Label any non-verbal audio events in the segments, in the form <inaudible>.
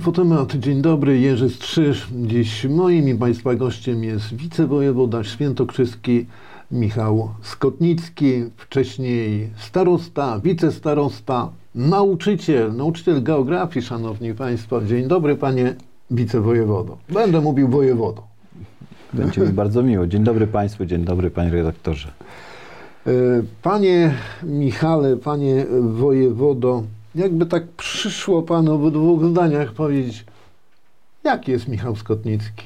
Infotemat, dzień dobry, Jerzy Strzyż. Dziś moim i Państwa gościem jest wicewojewoda świętokrzyski Michał Skotnicki, wcześniej starosta, wicestarosta, nauczyciel, nauczyciel geografii, szanowni Państwo. Dzień dobry, panie wicewojewodo. Będę mówił wojewodo. Będzie mi bardzo miło. Dzień dobry Państwu, dzień dobry Panie Redaktorze. E, Panie Michale, panie wojewodo, jakby tak przyszło panu w dwóch zdaniach powiedzieć, jaki jest Michał Skotnicki?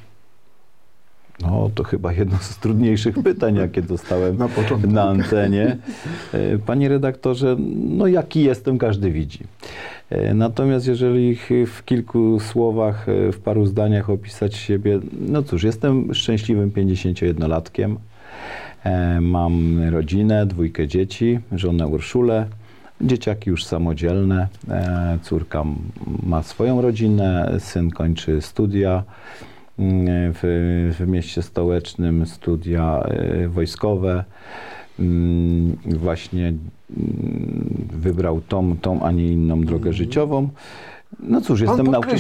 No, to chyba jedno z trudniejszych pytań, jakie dostałem <laughs> Na początku. na antenie. E, Panie redaktorze, no jaki jestem, każdy widzi. E, Natomiast jeżeli w kilku słowach, e, w paru zdaniach opisać siebie, no cóż, jestem szczęśliwym 51-latkiem. E, Mam rodzinę, dwójkę dzieci, żonę Urszulę. Dzieciaki już samodzielne. E, Córka ma swoją rodzinę, syn kończy studia mm, w, w mieście stołecznym, studia e, wojskowe. Mm, Właśnie mm, wybrał tą, tą, a nie inną drogę życiową. No cóż, Pan jestem nauczycielem.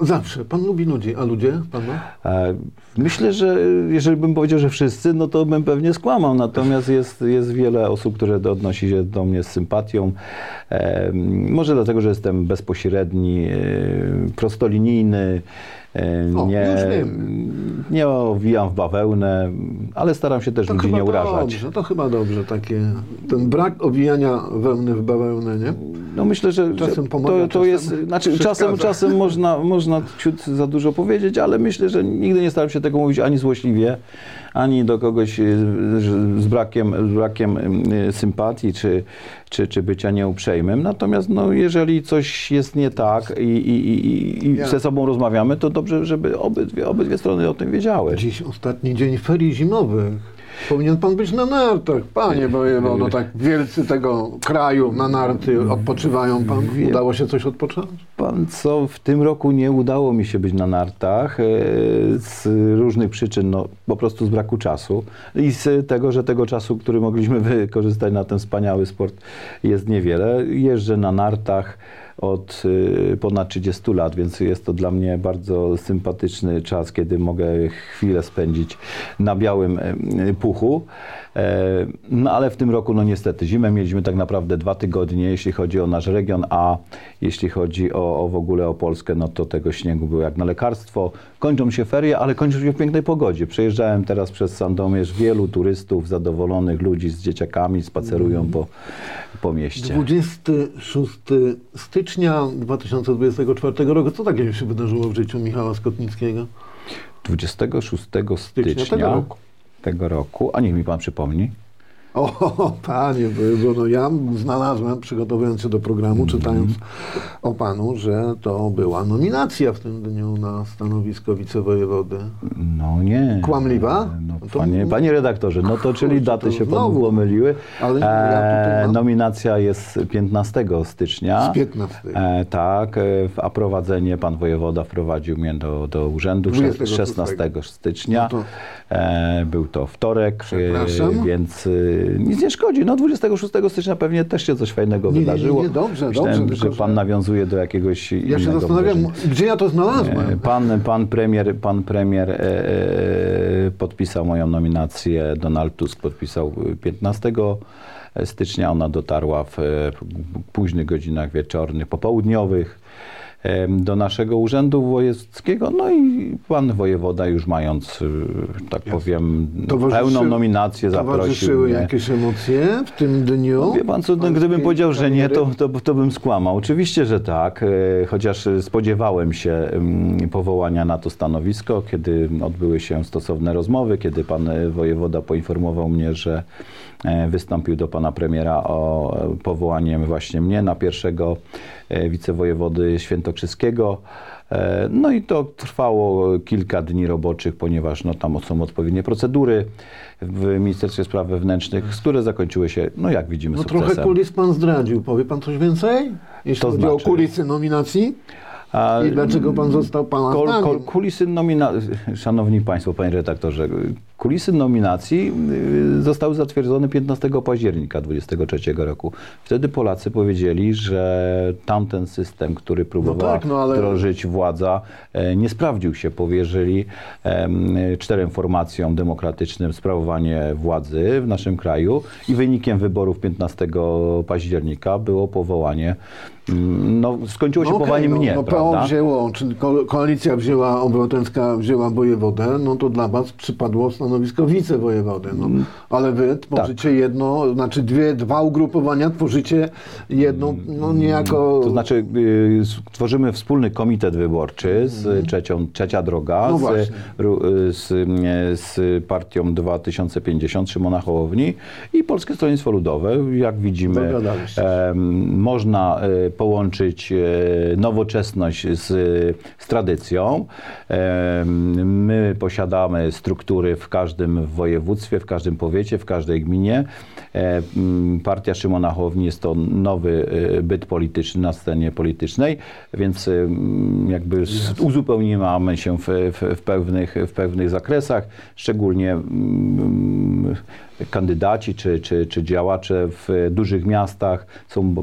Zawsze, pan lubi ludzi, a ludzie pana? E, Myślę, że jeżeli bym powiedział, że wszyscy, no to bym pewnie skłamał. Natomiast jest, jest wiele osób, które odnosi się do mnie z sympatią. E, Może dlatego, że jestem bezpośredni, e, prostolinijny. e, O, Nie, nie owijam w bawełnę, ale staram się też ludzi nie urażać. dobrze, to chyba dobrze, takie, ten brak owijania wełny w bawełnę, nie? No myślę, że Czasem pomaga, to, to czasem jest, znaczy czasem, przeszkadza. czasem <laughs> można, można ciut za dużo powiedzieć, ale myślę, że nigdy nie staram się tego mówić ani złośliwie, ani do kogoś y, z brakiem, z brakiem y, sympatii, czy, czy, czy bycia nieuprzejmym. Natomiast no, jeżeli coś jest nie tak i, i, i, i Ja- ze sobą rozmawiamy, to dobrze, żeby obydwie, obydwie strony o tym wiedziały. Dziś ostatni dzień ferii zimowych. Powinien pan być na nartach, panie wojewodo, tak wielcy tego kraju na narty odpoczywają pan. Udało się coś odpocząć? Pan co, w tym roku nie udało mi się być na nartach e, z różnych przyczyn, no po prostu z braku czasu i z tego, że tego czasu, który mogliśmy <laughs> wykorzystać na ten wspaniały sport jest niewiele. Jeżdżę na nartach od e, ponad 30 lat, więc jest to dla mnie bardzo sympatyczny czas, kiedy mogę chwilę spędzić na białym e, puchu. E, No ale w tym roku, no niestety, zimę mieliśmy tak naprawdę dwa tygodnie, jeśli chodzi o nasz region, a jeśli chodzi o, o w ogóle o Polskę, no to tego śniegu było jak na lekarstwo. Kończą się ferie, ale kończą się w pięknej pogodzie. Przejeżdżałem teraz przez Sandomierz, wielu turystów, zadowolonych ludzi z dzieciakami, spacerują po, po mieście. 26 stycznia 2024 roku. Co takiego się wydarzyło w życiu Michała Skotnickiego? 26 Stycznia stycznia tego roku. tego roku, a niech mi pan przypomni. O, panie wojewodo, ja znalazłem, przygotowując się do programu, Mhm. czytając o panu, że to była nominacja w tym dniu na stanowisko wicewojewody. No nie. Kłamliwa? No, No to- panie, panie redaktorze, no to <laughs> czyli daty się panu pomyliły. Ale ja E, mam- nominacja jest 15 stycznia. Z 15. E, tak, e, a prowadzenie pan wojewoda wprowadził mnie do, do urzędu 26. 16 stycznia. No to- E, był to wtorek, e, więc e, nic nie szkodzi. No 26 stycznia pewnie też się coś fajnego Nie, nie, nie, wydarzyło. nie, dobrze, Myślałem, dobrze, że pan nawiązuje do jakiegoś Ja się innego zastanawiam, wydarzenia. gdzie ja to znalazłem. Pan, pan premier, pan premier e, podpisał moją nominację, Donald Tusk podpisał 15 stycznia, ona dotarła w późnych godzinach wieczornych, popołudniowych do naszego urzędu wojewódzkiego, no i pan wojewoda już mając, e, tak powiem, pełną nominację zaprosił Towarzyszyły mnie. jakieś emocje w tym dniu? Wie pan co, no, gdybym powiedział, że nie, to, to, to bym skłamał. Oczywiście, że tak, e, chociaż spodziewałem się powołania na to stanowisko, kiedy odbyły się stosowne rozmowy, kiedy pan wojewoda poinformował mnie, że wystąpił do pana premiera o e, powołaniem właśnie mnie na pierwszego e, wicewojewody świętokrzyskiego. E, No i to trwało kilka dni roboczych, ponieważ no, tam są odpowiednie procedury w Ministerstwie Spraw Wewnętrznych, które zakończyły się, no jak widzimy, No sukcesem. trochę kulis pan zdradził. Powie pan coś więcej? Jeśli To chodzi o znaczy? kulisy nominacji? A, I dlaczego pan został pana Kol, kol, kulisy nomina... Szanowni Państwo, Panie redaktorze, Kulisy nominacji y, zostały zatwierdzone 15 października 2023 roku. Wtedy Polacy powiedzieli, że tamten system, który próbowała tak, no ale- wdrożyć władza, e, nie sprawdził się. Powierzyli em, czterem formacjom demokratycznym sprawowanie władzy w naszym kraju i wynikiem wyborów 15 października było powołanie, mm, no skończyło się No okej, powołaniem no, mnie, no PO prawda? wzięło, czy ko- koalicja wzięła, obywatelska wzięła wojewodę, no to dla was przypadło stanowisko wicewojewody. No. Mm. Ale wy Tak. tworzycie jedno, znaczy dwie, dwa ugrupowania, tworzycie jedną, no niejako... To znaczy, y, tworzymy wspólny komitet wyborczy z trzecią, Trzecia Droga. No z, y, z, y, z partią 2050 Szymona Hołowni i Polskie Stronnictwo Ludowe. Jak widzimy, można połączyć nowoczesność z, z tradycją. My posiadamy struktury w każdym województwie, w każdym powiecie, w każdej gminie. E, mm, Partia Szymona Hołowni jest to nowy y, byt polityczny na scenie politycznej, więc y, mm, jakby uzupełniamy się w, w, w, pewnych, w pewnych zakresach, szczególnie mm, kandydaci czy, czy, czy działacze w dużych miastach są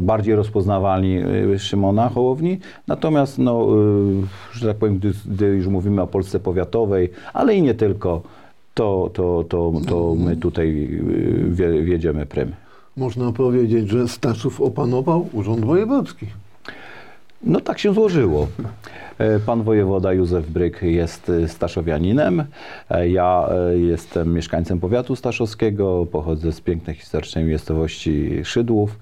bardziej rozpoznawalni Szymona Hołowni, natomiast no, że tak powiem, gdy, gdy już mówimy o Polsce powiatowej, ale i nie tylko, to, to, to, to my tutaj y, wie- wiedziemy prym. Można powiedzieć, że Staszów opanował urząd wojewódzki. No tak się złożyło. E, Pan wojewoda Józef Bryk jest e, Staszowianinem. E, Ja e, jestem mieszkańcem powiatu staszowskiego, pochodzę z pięknej historycznej miejscowości Szydłów.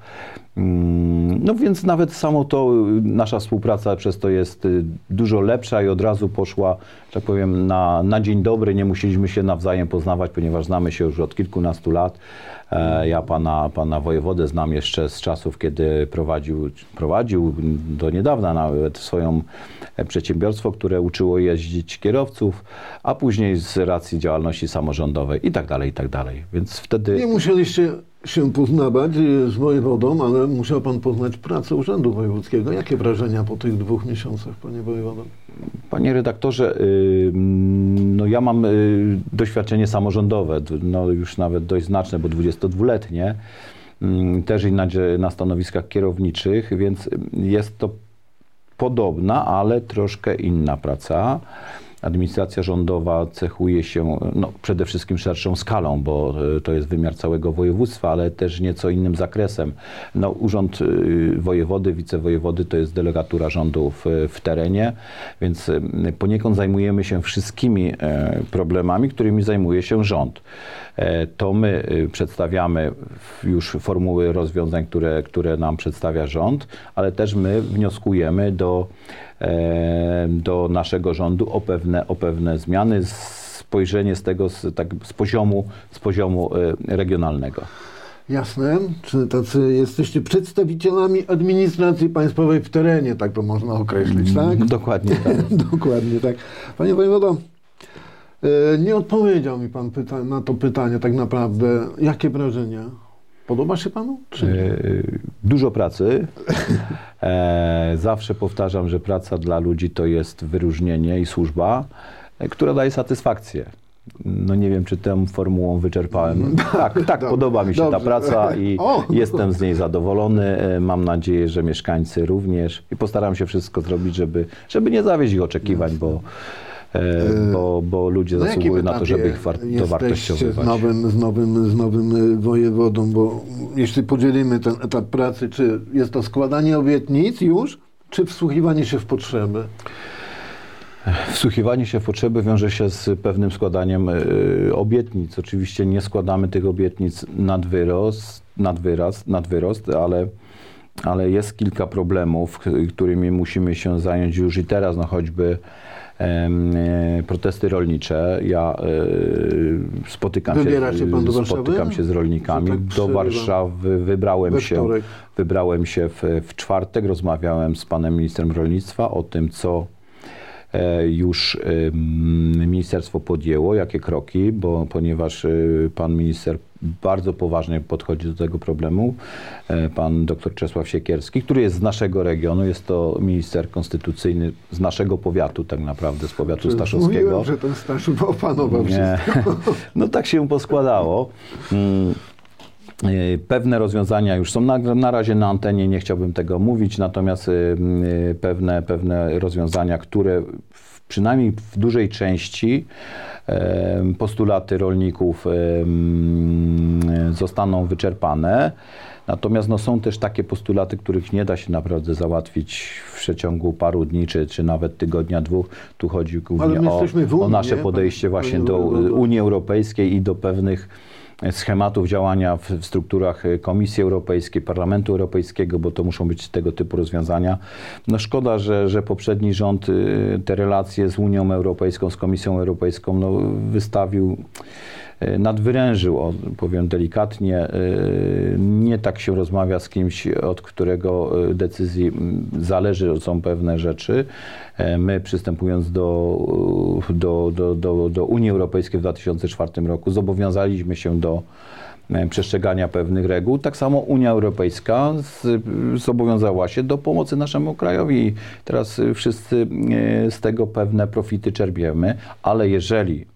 Mm, No więc nawet samo to, y, nasza współpraca przez to jest y, dużo lepsza i od razu poszła, tak powiem, na, na dzień dobry. Nie musieliśmy się nawzajem poznawać, ponieważ znamy się już od kilkunastu lat. E, Ja pana, pana wojewodę znam jeszcze z czasów, kiedy prowadził, prowadził do niedawna nawet swoją e, przedsiębiorstwo, które uczyło jeździć kierowców, a później z racji działalności samorządowej i tak dalej, i tak dalej. Więc wtedy... Nie musieliście się poznawać z wojewodą, ale musiał pan poznać pracę Urzędu Wojewódzkiego. Jakie wrażenia po tych dwóch miesiącach, panie wojewodo? Panie redaktorze, y, no ja mam y, doświadczenie samorządowe, no już nawet dość znaczne, bo 22-letnie, mm, też i na, na stanowiskach kierowniczych, więc jest to podobna, ale troszkę inna praca. Administracja rządowa cechuje się no, przede wszystkim szerszą skalą, bo y, to jest wymiar całego województwa, ale też nieco innym zakresem. No, urząd y, wojewody, wicewojewody to jest delegatura rządu w, w terenie, więc y, poniekąd zajmujemy się wszystkimi e, problemami, którymi zajmuje się rząd. E, To my y, przedstawiamy już formuły rozwiązań, które, które nam przedstawia rząd, ale też my wnioskujemy do, e, do naszego rządu o pewne, o pewne zmiany, spojrzenie z tego z, tak, z, poziomu, z poziomu e, regionalnego. Jasne. Czy tacy jesteście przedstawicielami administracji państwowej w terenie, tak to można określić, tak? Dokładnie tak. <laughs> Dokładnie tak. Panie wojewodo, e, nie odpowiedział mi pan pyta- na to pytanie tak naprawdę. Jakie wrażenia? Podoba się panu? Czy nie? E, Dużo pracy. <laughs> E, Zawsze powtarzam, że praca dla ludzi to jest wyróżnienie i służba, e, która daje satysfakcję. No nie wiem, czy tę formułą wyczerpałem. <laughs> Tak, tak, podoba mi się ta dobrze. praca i <laughs> O! jestem z niej zadowolony. E, Mam nadzieję, że mieszkańcy również i postaram się wszystko zrobić, żeby, żeby nie zawieść ich oczekiwań, bo, e, bo, bo ludzie Na jakim zasługują na to, żeby ich war- dowartościowywać. z nowym, z, nowym, z nowym y, wojewodą, bo jeśli podzielimy ten etap pracy, czy jest to składanie obietnic już, czy wsłuchiwanie się w potrzeby? Wsłuchiwanie się w potrzeby wiąże się z pewnym składaniem obietnic. Oczywiście nie składamy tych obietnic nad wyrost, nad wyraz, nad wyrost ale, ale jest kilka problemów, którymi musimy się zająć już i teraz, no choćby e, protesty rolnicze. Ja e, spotykam Wybiera się pan do się, Warszawy? spotykam się z rolnikami. Tak do. Warszawy wybrałem We się, wtorek. wybrałem się w, w czwartek, rozmawiałem z panem ministrem rolnictwa o tym, co e, już ministerstwo podjęło, jakie kroki, bo ponieważ e, pan minister bardzo poważnie podchodzi do tego problemu. E, Pan dr Czesław Siekierski, który jest z naszego regionu, jest to minister konstytucyjny z naszego powiatu, tak naprawdę, z powiatu staszowskiego. Mówiłem, że ten Staszów opanował Nie. wszystko. <laughs> No tak się poskładało. Mm, e, Pewne rozwiązania już są na, na razie na antenie, nie chciałbym tego mówić, natomiast y, pewne, pewne rozwiązania, które w, przynajmniej w dużej części postulaty rolników zostaną wyczerpane. Natomiast no, są też takie postulaty, których nie da się naprawdę załatwić w przeciągu paru dni, czy, czy nawet tygodnia, dwóch. Tu chodzi głównie o, w o Unii, nasze podejście Panie- właśnie do. Unii Europejskiej i do pewnych schematów działania w, w strukturach e, Komisji Europejskiej, Parlamentu Europejskiego, bo to muszą być tego typu rozwiązania. No szkoda, że, że poprzedni rząd y, te relacje z Unią Europejską, z Komisją Europejską no, wystawił e, nadwyrężył, powiem delikatnie. Nie tak się rozmawia z kimś, od którego decyzji m, zależy, są pewne rzeczy. E, My przystępując do, do, do, do, do Unii Europejskiej w 2004 roku zobowiązaliśmy się do e, przestrzegania pewnych reguł. Tak samo Unia Europejska zobowiązała się do pomocy naszemu krajowi. Teraz wszyscy e, z tego pewne profity czerpiemy, ale jeżeli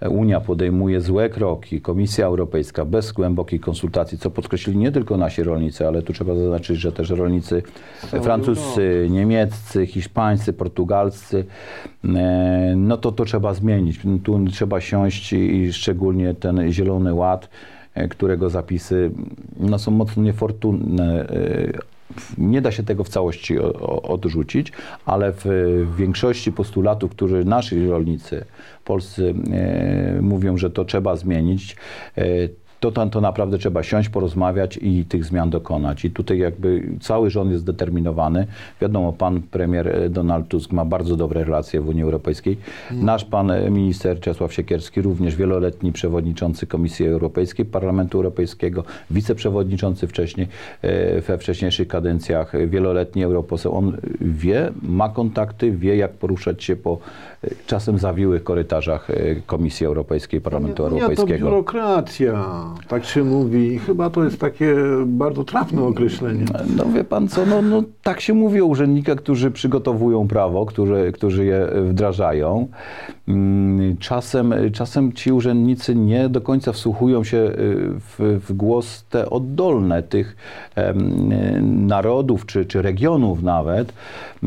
Unia podejmuje złe kroki, Komisja Europejska bez głębokiej konsultacji, co podkreślili nie tylko nasi rolnicy, ale tu trzeba zaznaczyć, że też rolnicy francuscy, niemieccy, hiszpańscy, portugalscy, e, no to to trzeba zmienić. Tu trzeba siąść i szczególnie ten Zielony Ład, e, którego zapisy no, są mocno niefortunne. Nie da się tego w całości odrzucić, ale w, w większości postulatów, które nasi rolnicy polscy e, mówią, że to trzeba zmienić, e, to, to, to naprawdę trzeba siąść, porozmawiać i tych zmian dokonać. I tutaj jakby cały rząd jest zdeterminowany. Wiadomo, pan premier e, Donald Tusk ma bardzo dobre relacje w Unii Europejskiej. Nasz pan e, minister Czesław Siekierski, również wieloletni przewodniczący Komisji Europejskiej, Parlamentu Europejskiego, wiceprzewodniczący wcześniej, e, we wcześniejszych kadencjach, wieloletni europoseł. On wie, ma kontakty, wie jak poruszać się po czasem zawiłych korytarzach Komisji Europejskiej, Parlamentu Nie, to Europejskiego. biurokracja, tak się mówi. Chyba to jest takie bardzo trafne określenie. No wie pan co, no, no tak się mówi o urzędnikach, którzy przygotowują prawo, którzy, którzy je wdrażają. Mm, Czasem, czasem ci urzędnicy nie do końca wsłuchują się y, w, w głos te oddolne tych narodów czy, czy regionów nawet,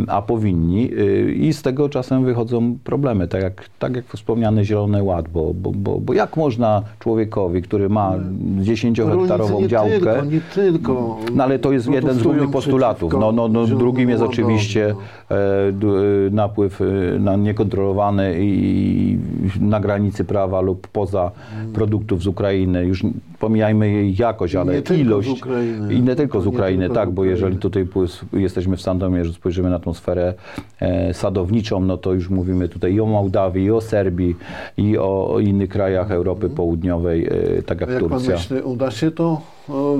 a powinni y, i z tego czasem wychodzą problemy, tak jak, tak jak wspomniany Zielony Ład, bo, bo, bo, bo jak można człowiekowi, który ma 10-hektarową Rolnicy nie działkę, Tylko, nie tylko. no ale to jest jeden z głównych postulatów. No, no, no, drugim jest oczywiście Ładowi, e, e, napływ e, na niekontrolowany i na granicy prawa lub poza produktów z Ukrainy. Już pomijajmy jej jakość, ale nie ilość. z. I nie tylko z Ukrainy, tylko z tak, bo Ukrainy. jeżeli tutaj jesteśmy w Sandomierzu, spojrzymy na tą sferę e, sadowniczą, no to już mówimy tutaj i o Mołdawii, i o Serbii, i o, o innych krajach Europy Południowej, e, tak jak, jak pan Turcja. myśli, uda się to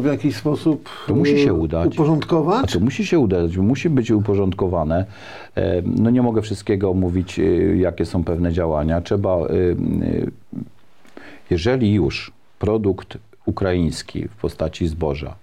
w jakiś sposób To musi się e, udać. A uporządkować? to musi się udać, musi być uporządkowane. E, No nie mogę wszystkiego mówić, e, jakie są pewne działania. Trzeba, e, e, jeżeli już produkt ukraiński w postaci zboża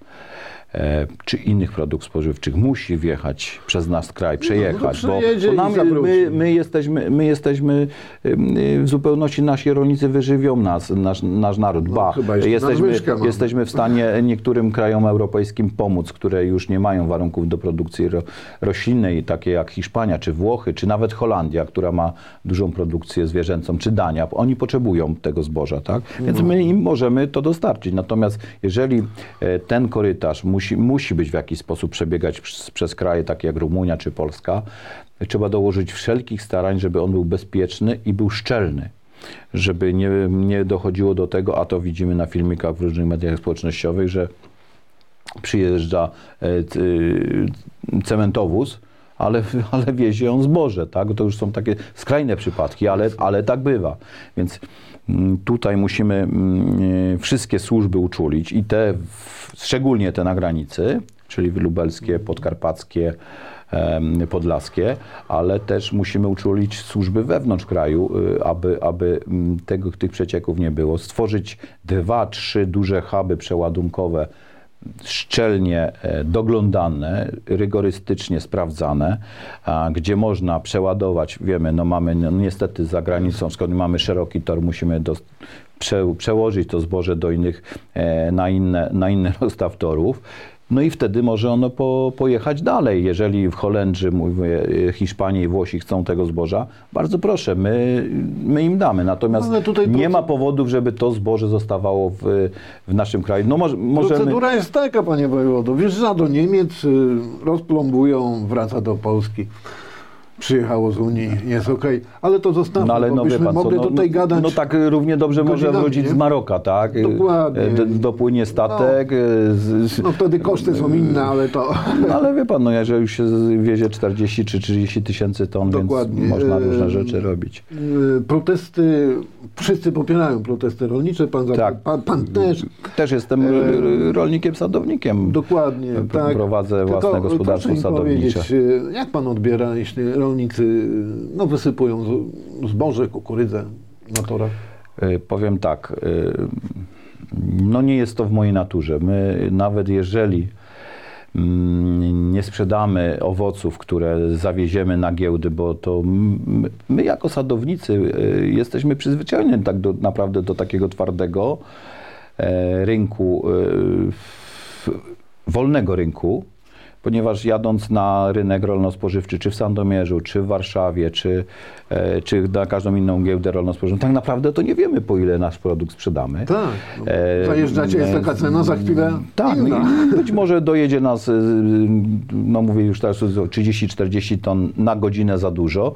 czy innych produktów spożywczych musi wjechać przez nasz kraj, przejechać, bo, No, bo nam, my, my jesteśmy, my jesteśmy e, w zupełności, nasi rolnicy wyżywią nas, nasz, nasz naród. Ba, No, chyba jeszcze jesteśmy, jesteśmy w stanie niektórym krajom europejskim pomóc, które już nie mają warunków do produkcji ro, roślinnej, takie jak Hiszpania, czy Włochy, czy nawet Holandia, która ma dużą produkcję zwierzęcą, czy Dania. Oni potrzebują tego zboża, tak? Więc my im możemy to dostarczyć. Natomiast jeżeli e, ten korytarz musi, musi być w jakiś sposób przebiegać przez, przez kraje takie jak Rumunia czy Polska, trzeba dołożyć wszelkich starań, żeby on był bezpieczny i był szczelny żeby nie, nie dochodziło do tego, a to widzimy na filmikach w różnych mediach społecznościowych, że przyjeżdża e, y, cementowóz, ale, <laughs> ale wiezie on zboże, tak? To już są takie skrajne przypadki, ale, ale tak bywa. Więc mm, tutaj musimy mm, e, wszystkie służby uczulić i te, szczególnie te na granicy, czyli lubelskie, podkarpackie, podlaskie, ale też musimy uczulić służby wewnątrz kraju, y, aby, aby mm, tego, tych przecieków nie było. Stworzyć dwa, trzy duże huby przeładunkowe, szczelnie e, doglądane, rygorystycznie sprawdzane, gdzie można przeładować, wiemy, no mamy no niestety za granicą, skąd mamy szeroki tor, musimy do, prze, przełożyć to zboże do innych, e, na, inne, na inny <laughs> rozstaw torów. No i wtedy może ono po, pojechać dalej. Jeżeli w Holendrzy, mówię, e, Hiszpanii i Włosi chcą tego zboża, bardzo proszę, my, my im damy. Natomiast nie ma powodów, żeby to zboże zostawało w, w naszym kraju. No może, możemy... Procedura jest taka, panie wojewodo. Wjeżdża do Niemiec, y, rozplombują, wraca do Polski. Przyjechało z Unii, jest okej. Ale to zostawmy, No ale no byśmy pan co, mogli no, tutaj gadać. no tak równie dobrze może wrócić nie? z Maroka, tak? Dokładnie. E, d- Dopłynie statek. e, z, z, No wtedy koszty są inne, ale to... no, ale wie pan, no jeżeli już się wiezie 40 czy 30 tysięcy ton, Dokładnie. więc można E, różne rzeczy robić. Protesty, wszyscy popierają protesty rolnicze, pan, Tak. pan, pan też. Też jestem E, rolnikiem, sadownikiem. Dokładnie, tak. prowadzę własne Tylko gospodarstwo proszę mi sadownicze. powiedzieć, jak pan odbiera, jeśli rolnicy no, wysypują zboże, kukurydzę na torach? Y, Powiem tak, y, no nie jest to w mojej naturze. My nawet jeżeli mm, nie sprzedamy owoców, które zawieziemy na giełdy, bo to my jako sadownicy y, jesteśmy przyzwyczajeni tak do, naprawdę do takiego twardego e, rynku, wolnego rynku, ponieważ jadąc na rynek rolno-spożywczy, czy w Sandomierzu, czy w Warszawie, czy, e, czy na każdą inną giełdę rolno-spożywczą, tak naprawdę to nie wiemy, po ile nasz produkt sprzedamy. Tak. E, zajeżdżacie, jest taka cena, za chwilę tak, inna. no i być może dojedzie nas, y, no mówię już teraz 30-40 ton na godzinę za dużo,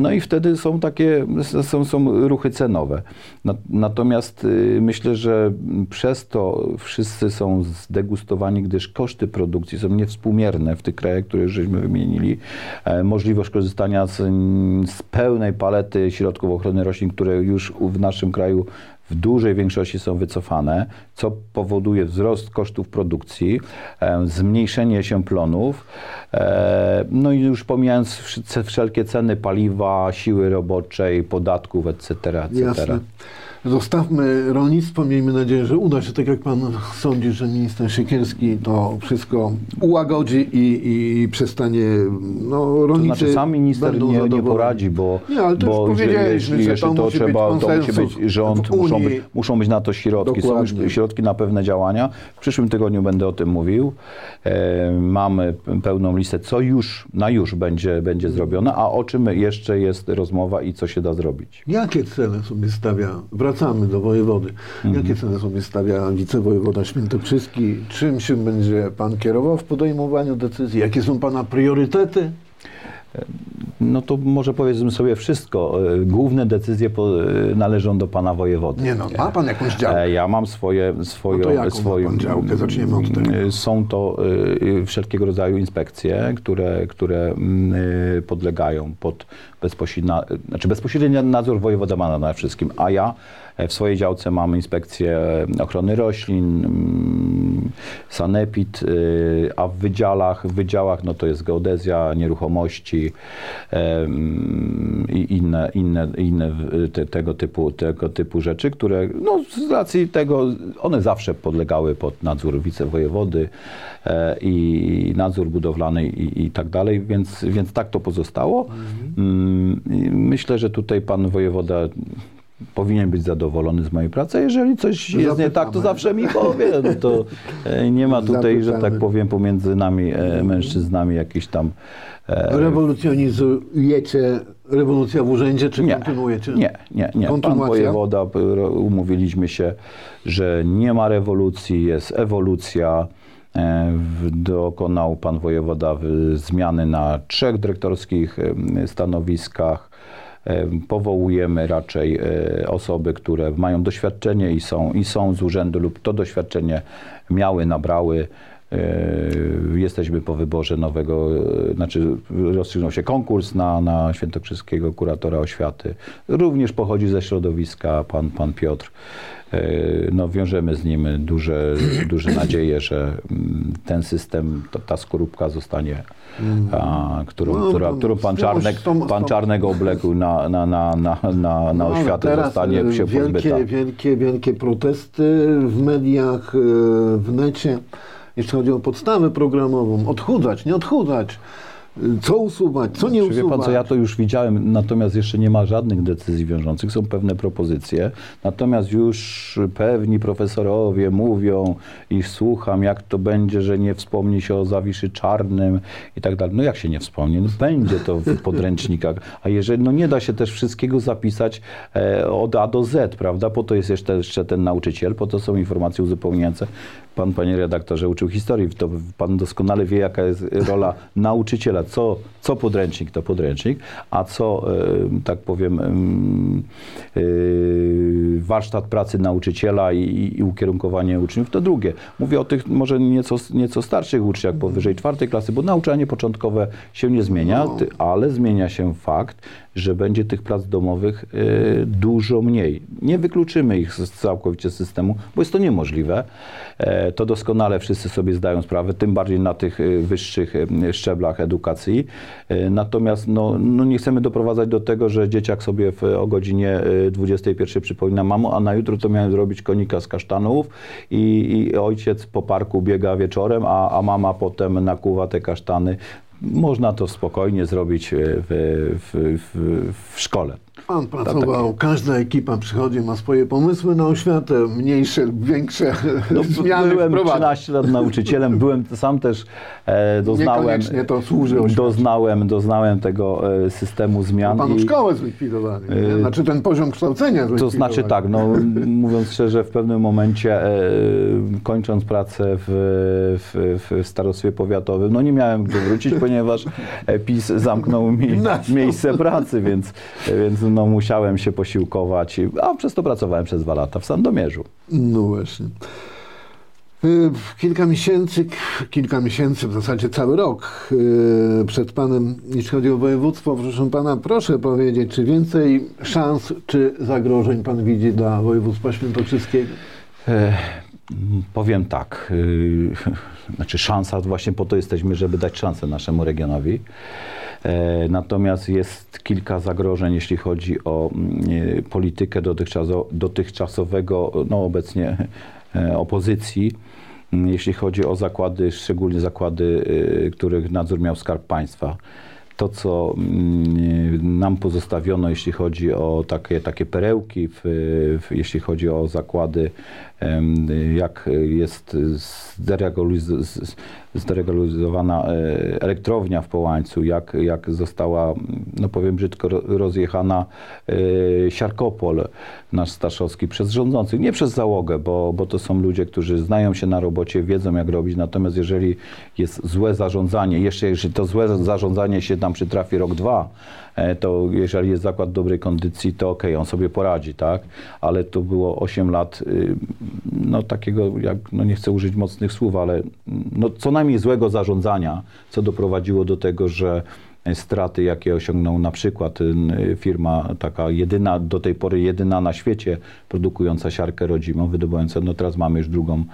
no i wtedy są takie, są, są ruchy cenowe. Na- Natomiast myślę, że przez to wszyscy są zdegustowani, gdyż koszty produkcji są niewspółmierne w tych krajach, które żeśmy wymienili. E, Możliwość korzystania z, z pełnej palety środków ochrony roślin, które już w naszym kraju w dużej większości są wycofane, co powoduje wzrost kosztów produkcji, e, zmniejszenie się plonów, e, no i już pomijając wsz- wszelkie ceny paliwa, siły roboczej, podatków, etc., etc. Jasne. Zostawmy rolnictwo, miejmy nadzieję, że uda się, tak jak pan sądzi, że minister Siekierski to wszystko ułagodzi i, i przestanie, no To rolnicy znaczy sam minister nie, nie poradzi, bo, Nie, ale to bo już jeśli, że to to, trzeba, to musi być rząd, muszą Unii. być, muszą być na to środki. Są Dokładnie. już środki na pewne działania. W przyszłym tygodniu będę o tym mówił. E, mamy pełną listę, co już, na już będzie, będzie zrobione, a o czym jeszcze jest rozmowa i co się da zrobić. Jakie cele sobie stawia, wracamy do wojewody, Mhm. jakie cele sobie stawia wicewojewoda świętokrzyski? Czym się będzie pan kierował w podejmowaniu decyzji? Jakie są pana priorytety? No to może powiedzmy sobie wszystko. E, Główne decyzje po, e, należą do pana wojewody. Nie no, ma pan jakąś działkę? E, Ja mam swoje, swoją, No to jaką ma swoją pan działkę? Zaczniemy od tego. e, Są to wszelkiego rodzaju inspekcje, które, które mm, podlegają pod bezpośredni, znaczy bezpośredni nadzór wojewoda ma nad wszystkim, a ja w swojej działce mam inspekcję ochrony roślin, mm, sanepid, y, a w wydziałach, w wydziałach no to jest geodezja, nieruchomości i inne, inne, inne te, tego, typu, tego typu rzeczy, które no, z racji tego one zawsze podlegały pod nadzór wicewojewody e, i nadzór budowlany i, i tak dalej, więc, więc tak to pozostało. Mm, i Myślę, że tutaj pan wojewoda powinien być zadowolony z mojej pracy. Jeżeli coś jest nie tak, to Zapytamy. zawsze mi powie. No to e, nie ma tutaj, że tak Zapytamy. powiem, pomiędzy nami, e, mężczyznami jakiś tam... e, Rewolucjonizujecie rewolucja w urzędzie, czy nie, kontynuujecie? nie, nie, nie. Pan wojewoda, umówiliśmy się, że nie ma rewolucji, jest ewolucja. Dokonał pan wojewoda zmiany na trzech dyrektorskich stanowiskach. Em, Powołujemy raczej e, osoby, które mają doświadczenie i są, i są z urzędu lub to doświadczenie miały, nabrały. E, Jesteśmy po wyborze nowego, e, znaczy rozstrzygnął się konkurs na, na świętokrzyskiego kuratora oświaty. Również pochodzi ze środowiska pan, pan Piotr. E, No, wiążemy z nim duże, duże <clears throat> nadzieje, że mm, ten system, ta, skorupka zostanie, a, którą, No, która, no, którą pan, Czarnek, pan Czarnek obległ na, na, na, na, na, na No, oświatę, teraz, zostanie się pozbyta. wielkie, wielkie, wielkie protesty w mediach, w necie, jeśli chodzi o podstawę programową. Odchudzać, nie odchudzać. Co usuwać, co nie Czy wie usuwać. pan co, ja to już widziałem, natomiast jeszcze nie ma żadnych decyzji wiążących, są pewne propozycje, natomiast już pewni profesorowie mówią i słucham, jak to będzie, że nie wspomni się o Zawiszy Czarnym i tak dalej. No jak się nie wspomni? No będzie to w <laughs> podręcznikach, a jeżeli, no nie da się też wszystkiego zapisać e, od A do Z, prawda? Po to jest jeszcze, jeszcze ten nauczyciel, po to są informacje uzupełniające. Pan, panie redaktorze, uczył historii, to pan doskonale wie, jaka jest rola <laughs> nauczyciela. Co, co podręcznik, to podręcznik, a co, e, tak powiem, em, e, warsztat pracy nauczyciela i, i ukierunkowanie uczniów, to drugie. Mówię o tych może nieco, nieco starszych uczniach, powyżej czwartej klasy, bo nauczanie początkowe się nie zmienia, ale zmienia się fakt, że będzie tych prac domowych e, dużo mniej. Nie wykluczymy ich całkowicie z systemu, bo jest to niemożliwe. E, To doskonale wszyscy sobie zdają sprawę, tym bardziej na tych e, wyższych e, szczeblach edukacji. E, Natomiast no, no nie chcemy doprowadzać do tego, że dzieciak sobie w, o godzinie e, 21 przypomina mamo, a na jutro to miałem zrobić konika z kasztanów i, i ojciec po parku biega wieczorem, a, a mama potem nakuwa te kasztany. Można to spokojnie zrobić e, w, w, w, w szkole. Pan pracował, każda ekipa przychodzi, ma swoje pomysły na oświatę, mniejsze lub większe No, <laughs> zmiany byłem wprowadza. 13 lat nauczycielem, byłem sam też e, doznałem, to służy oświacie. doznałem, doznałem tego e, systemu zmian. Panu i- szkołę zlikwidowali, nie? Yy, znaczy ten poziom kształcenia To zlikwidowali. znaczy tak, no, mówiąc szczerze, w pewnym momencie, e, kończąc pracę w, w, w starostwie powiatowym, no nie miałem gdzie wrócić, ponieważ e, PiS zamknął mi <laughs> miejsce pracy, więc, więc no, musiałem się posiłkować, a przez to pracowałem przez dwa lata w Sandomierzu. No właśnie. Y, Kilka miesięcy, kilka miesięcy, w zasadzie cały rok y, przed Panem, jeśli chodzi o województwo, proszę Pana, proszę powiedzieć, czy więcej szans, czy zagrożeń Pan widzi dla województwa świętokrzyskiego? E, Powiem tak, y, <laughs> znaczy szansa, właśnie po to jesteśmy, żeby dać szansę naszemu regionowi. E, Natomiast jest kilka zagrożeń, jeśli chodzi o mm, e, politykę dotychczaso- dotychczasowego, no obecnie e, opozycji, mm, jeśli chodzi o zakłady, szczególnie zakłady, których nadzór miał Skarb Państwa. To, co mm, nam pozostawiono, jeśli chodzi o takie, takie perełki, w, w, jeśli chodzi o zakłady, jak jest zderegalizowana e, elektrownia w Połańcu, jak, jak została, no powiem brzydko, ro- rozjechana e, Siarkopol, nasz Staszowski, przez rządzących, nie przez załogę, bo, bo to są ludzie, którzy znają się na robocie, wiedzą jak robić, natomiast jeżeli jest złe zarządzanie, jeszcze jeżeli to złe zarządzanie się nam przytrafi rok, dwa, to jeżeli jest zakład dobrej kondycji, to okej, on sobie poradzi, tak? Ale to było 8 lat, y, no takiego, jak, no nie chcę użyć mocnych słów, ale no co najmniej złego zarządzania, co doprowadziło do tego, że straty, jakie osiągnął na przykład y, firma taka jedyna, do tej pory jedyna na świecie produkująca siarkę rodzimą, wydobywająca, no teraz mamy już drugą,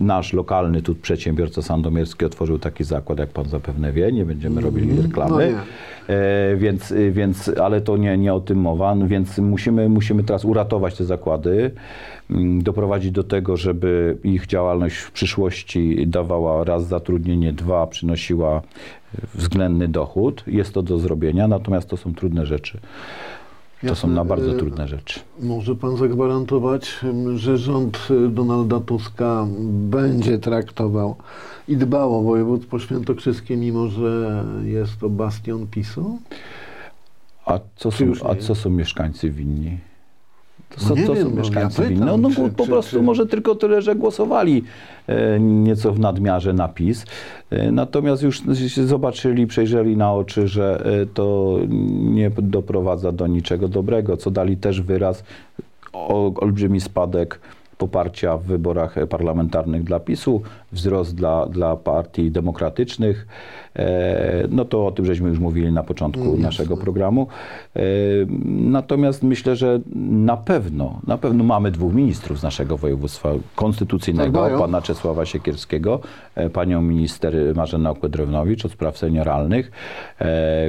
nasz lokalny tu przedsiębiorca sandomierski otworzył taki zakład, jak pan zapewne wie, nie będziemy robili reklamy. No nie. E, więc, y, więc, ale to nie, nie o tym mowa, no więc musimy, musimy teraz uratować te zakłady, mm, doprowadzić do tego, żeby ich działalność w przyszłości dawała raz zatrudnienie, dwa przynosiła względny dochód. Jest to do zrobienia, natomiast to są trudne rzeczy. To są Jasne, na bardzo e, trudne rzeczy. Może Pan zagwarantować, że rząd y, Donalda Tuska będzie traktował i dbał o województwo świętokrzyskie, mimo że jest to bastion PiSu? A co Czy są, a co są mieszkańcy winni? To No są, nie to wiem, są no ja mieszkańcy pytam, winni. No, no czy- po czy- prostu czy- może tylko tyle, że głosowali e, nieco w nadmiarze na PiS. E, natomiast już zobaczyli, przejrzeli na oczy, że e, to nie doprowadza do niczego dobrego, co dali też wyraz o olbrzymi spadek poparcia w wyborach parlamentarnych dla PiSu, wzrost dla, dla partii demokratycznych. E, No to o tym żeśmy już mówili na początku naszego programu. E, Natomiast myślę, że na pewno, na pewno mamy dwóch ministrów z naszego województwa konstytucyjnego, Tak pana Czesława Siekierskiego, e, panią minister Marzenę Okłedrownowicz od spraw senioralnych,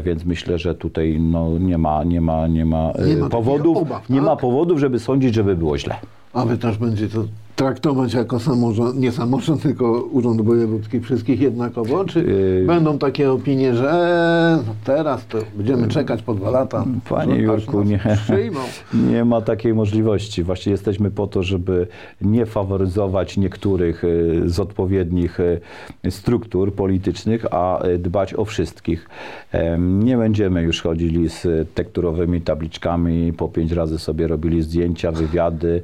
więc myślę, że tutaj no, nie ma, nie ma, nie ma, Nie ma powodów, obaw, nie tak? ma powodów, żeby sądzić, żeby było źle. A wy też będziecie to traktować jako samorząd, nie samorząd, tylko Urząd Wojewódzki wszystkich jednakowo? Czy Yy. będą takie opinie, że e, no teraz to będziemy czekać po dwa lata? Panie aż Jurku, nie. Przyjmą. Nie ma takiej możliwości. Właśnie jesteśmy po to, żeby nie faworyzować niektórych y, z odpowiednich y, struktur politycznych, a dbać o wszystkich. Nie będziemy już chodzili z tekturowymi tabliczkami, po pięć razy sobie robili zdjęcia, wywiady.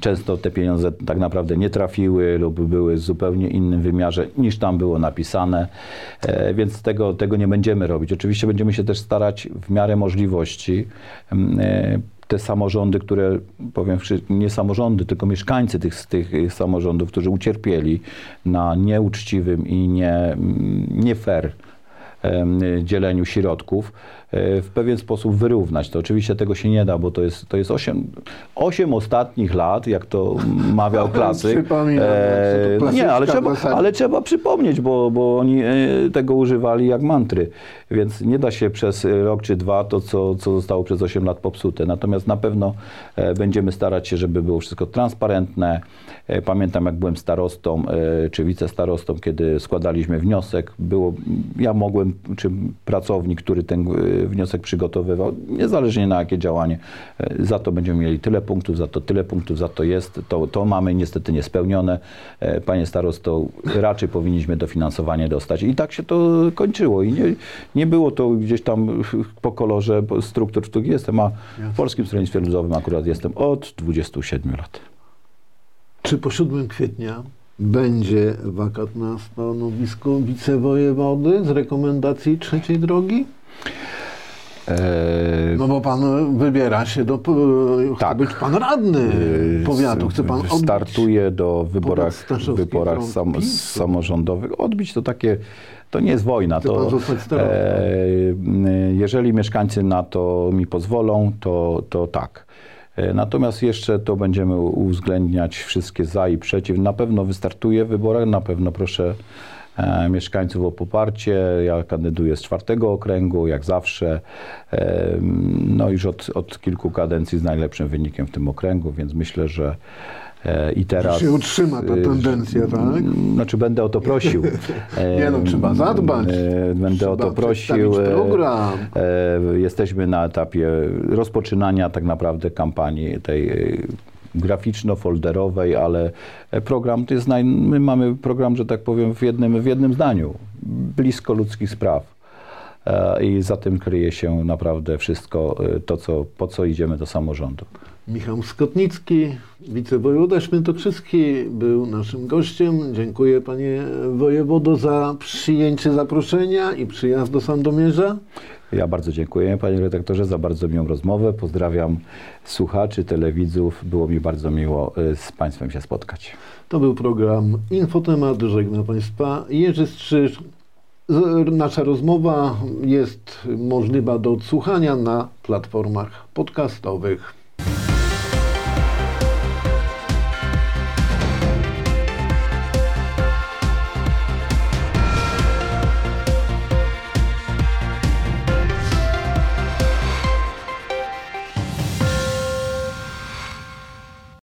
Często te pieniądze tak naprawdę nie trafiły lub były w zupełnie innym wymiarze niż tam było napisane, E, więc tego, tego nie będziemy robić. Oczywiście będziemy się też starać w miarę możliwości em, e, te samorządy, które powiem, nie samorządy, tylko mieszkańcy tych, tych samorządów, którzy ucierpieli na nieuczciwym i nie, mm, nie fair dzieleniu środków, w pewien sposób wyrównać. To oczywiście tego się nie da, bo to jest, to jest 8, 8 ostatnich lat, jak to mawiał <laughs> klasyk. E, no nie, ale trzeba, ale trzeba przypomnieć, bo, bo oni e, tego używali jak mantry, więc nie da się przez rok czy dwa to, co, co zostało przez 8 lat popsute. Natomiast na pewno e, będziemy starać się, żeby było wszystko transparentne. E, Pamiętam, jak byłem starostą e, czy wicestarostą, kiedy składaliśmy wniosek, było, ja mogłem, czy pracownik, który ten e, wniosek przygotowywał, niezależnie na jakie działanie, e, za to będziemy mieli tyle punktów, za to tyle punktów, za to jest, to, to mamy niestety niespełnione. E, Panie starosto, raczej powinniśmy dofinansowanie dostać. I tak się to kończyło. I nie, nie było to gdzieś tam po kolorze struktur, w których jestem, a w Polskim Stronnictwie Ludowym akurat jestem od 27 lat. Czy po 7 kwietnia będzie wakat na stanowisku wicewojewody z rekomendacji trzeciej drogi? E, No bo pan wybiera się do... Chce Tak. być pan radny e, powiatu. Chce pan odbić Startuje do wyborach, wyborach sam, samorządowych. Odbić to takie, to nie jest wojna. Chce To, e, jeżeli mieszkańcy na to mi pozwolą, to, to tak. E, Natomiast jeszcze to będziemy uwzględniać wszystkie za i przeciw. Na pewno wystartuję w wyborach, na pewno proszę e, mieszkańców o poparcie. Ja kandyduję z czwartego okręgu, jak zawsze. E, No już od, od kilku kadencji z najlepszym wynikiem w tym okręgu, więc myślę, że e, i teraz... się utrzyma ta e, tendencja, tak? Znaczy będę o to prosił. <laughs> Nie no, trzeba zadbać. E, Będę o Trzeba to prosił. E, program. e, Jesteśmy na etapie rozpoczynania tak naprawdę kampanii tej e, graficzno-folderowej, ale program to jest, naj... my mamy program, że tak powiem, w jednym, w jednym zdaniu. Blisko ludzkich spraw. E, I za tym kryje się naprawdę wszystko e, to, co, po co idziemy do samorządu. Michał Skotnicki, wicewojewoda świętokrzyski był naszym gościem. Dziękuję panie wojewodo za przyjęcie zaproszenia i przyjazd do Sandomierza. Ja bardzo dziękuję panie redaktorze za bardzo miłą rozmowę. Pozdrawiam słuchaczy, telewidzów. Było mi bardzo miło y, z państwem się spotkać. To był program Infotemat. Żegna państwa Jerzy Strzyż. Nasza rozmowa jest możliwa do odsłuchania na platformach podcastowych.